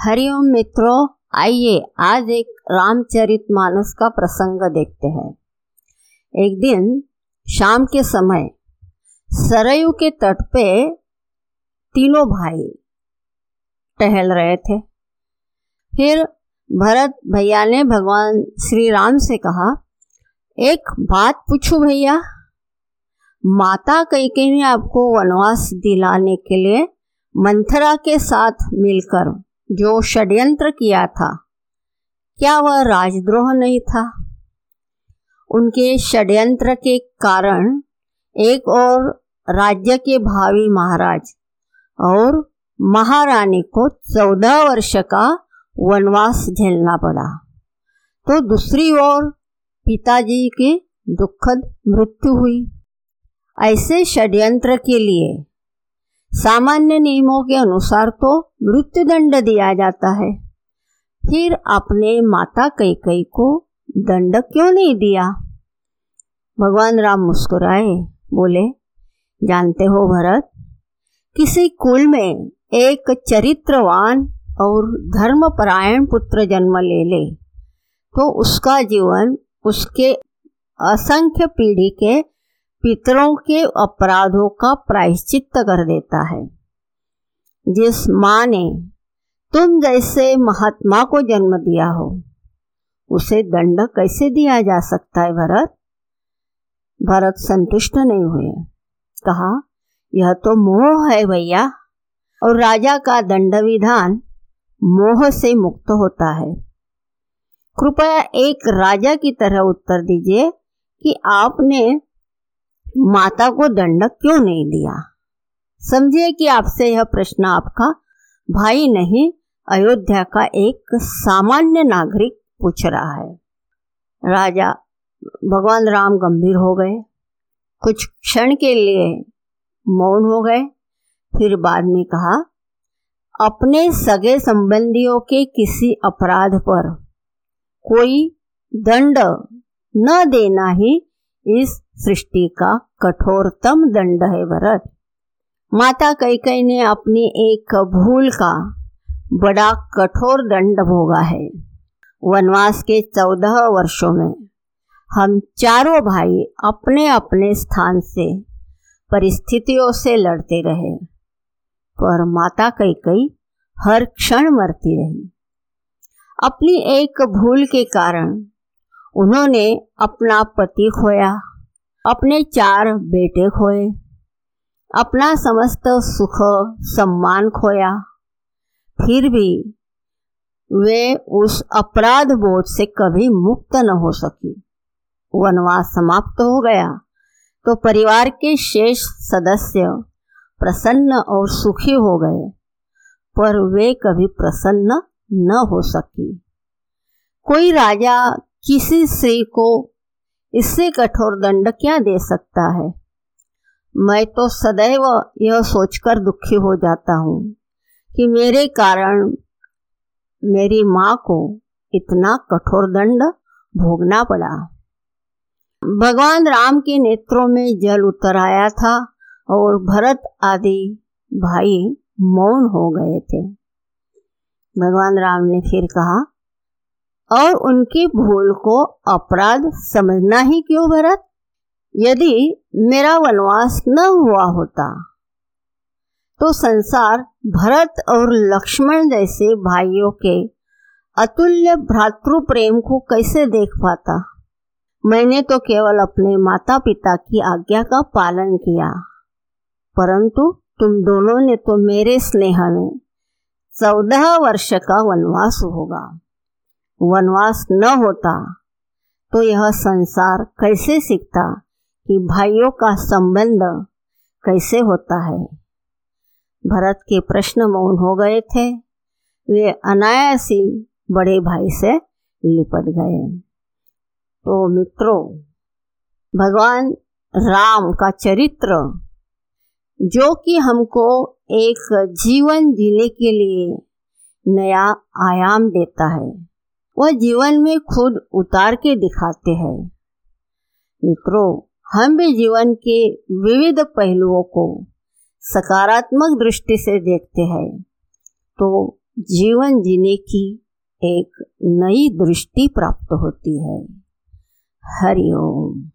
हरिओम मित्रों, आइए आज एक रामचरित मानस का प्रसंग देखते हैं। एक दिन शाम के समय सरयू के तट पे तीनों भाई टहल रहे थे। फिर भरत भैया ने भगवान श्री राम से कहा, एक बात पूछू भैया, माता कैके ने आपको वनवास दिलाने के लिए मंथरा के साथ मिलकर जो षड्यंत्र किया था, क्या वह राजद्रोह नहीं था? उनके षड्यंत्र के कारण एक और राज्य के भावी महाराज और महारानी को चौदह वर्ष का वनवास झेलना पड़ा। तो दूसरी ओर पिताजी की दुखद मृत्यु हुई। ऐसे षड्यंत्र के लिए सामान्य नियमों के अनुसार तो मृत्युदंड दिया जाता है। फिर आपने माता कई कई को दंड क्यों नहीं दिया? भगवान राम मुस्कुराए, बोले, जानते हो भरत, किसी कुल में एक चरित्रवान और धर्मपरायण पुत्र जन्म ले ले तो उसका जीवन उसके असंख्य पीढ़ी के पितरों के अपराधों का प्रायश्चित कर देता है। जिस माँ ने तुम जैसे महात्मा को जन्म दिया हो, उसे दंड कैसे दिया जा सकता है भरत? भरत संतुष्ट नहीं हुए। कहा, यह तो मोह है भैया, और राजा का दंड विधान मोह से मुक्त होता है। कृपया एक राजा की तरह उत्तर दीजिए कि आपने माता को दंड क्यों नहीं दिया? समझिए कि आपसे यह प्रश्न आपका भाई नहीं, अयोध्या का एक सामान्य नागरिक पूछ रहा है। राजा भगवान राम गंभीर हो गए। कुछ क्षण के लिए मौन हो गए। फिर बाद में कहा, अपने सगे संबंधियों के किसी अपराध पर कोई दंड न देना ही इस सृष्टि का कठोरतम दंड है भरत माता कैकई ने अपनी एक भूल का बड़ा कठोर दंड भोगा है। वनवास के चौदह वर्षों में हम चारों भाई अपने अपने स्थान से, परिस्थितियों से लड़ते रहे। पर माता कैकई हर क्षण मरती रही। अपनी एक भूल के कारण उन्होंने अपना पति खोया, अपने चार बेटे खोए, अपना समस्त सुख सम्मान खोया। फिर भी वे उस अपराध बोध से कभी मुक्त न हो सकी। वनवास समाप्त हो गया तो परिवार के शेष सदस्य प्रसन्न और सुखी हो गए, पर वे कभी प्रसन्न न हो सकी। कोई राजा किसी स्त्री को इससे कठोर दंड क्या दे सकता है? मैं तो सदैव यह सोचकर दुखी हो जाता हूँ कि मेरे कारण मेरी माँ को इतना कठोर दंड भोगना पड़ा। भगवान राम के नेत्रों में जल उतर आया था और भरत आदि भाई मौन हो गए थे। भगवान राम ने फिर कहा और उनकी भूल को अपराध समझना ही क्यों भरत? यदि मेरा वनवास न हुआ होता तो संसार भरत और लक्ष्मण जैसे भाइयों के अतुल्य भ्रातृ प्रेम को कैसे देख पाता? मैंने तो केवल अपने माता पिता की आज्ञा का पालन किया, परंतु तुम दोनों ने तो मेरे स्नेह में चौदह वर्ष का वनवास होगा। वनवास न होता तो यह संसार कैसे सीखता कि भाइयों का संबंध कैसे होता है? भरत के प्रश्न मौन हो गए थे। वे अनायासी बड़े भाई से लिपट गए। तो मित्रों, भगवान राम का चरित्र, जो कि हमको एक जीवन जीने के लिए नया आयाम देता है। वह जीवन में खुद उतार के दिखाते हैं। मित्रों, हम भी जीवन के विविध पहलुओं को सकारात्मक दृष्टि से देखते हैं। तो जीवन जीने की एक नई दृष्टि प्राप्त होती है। हरिओम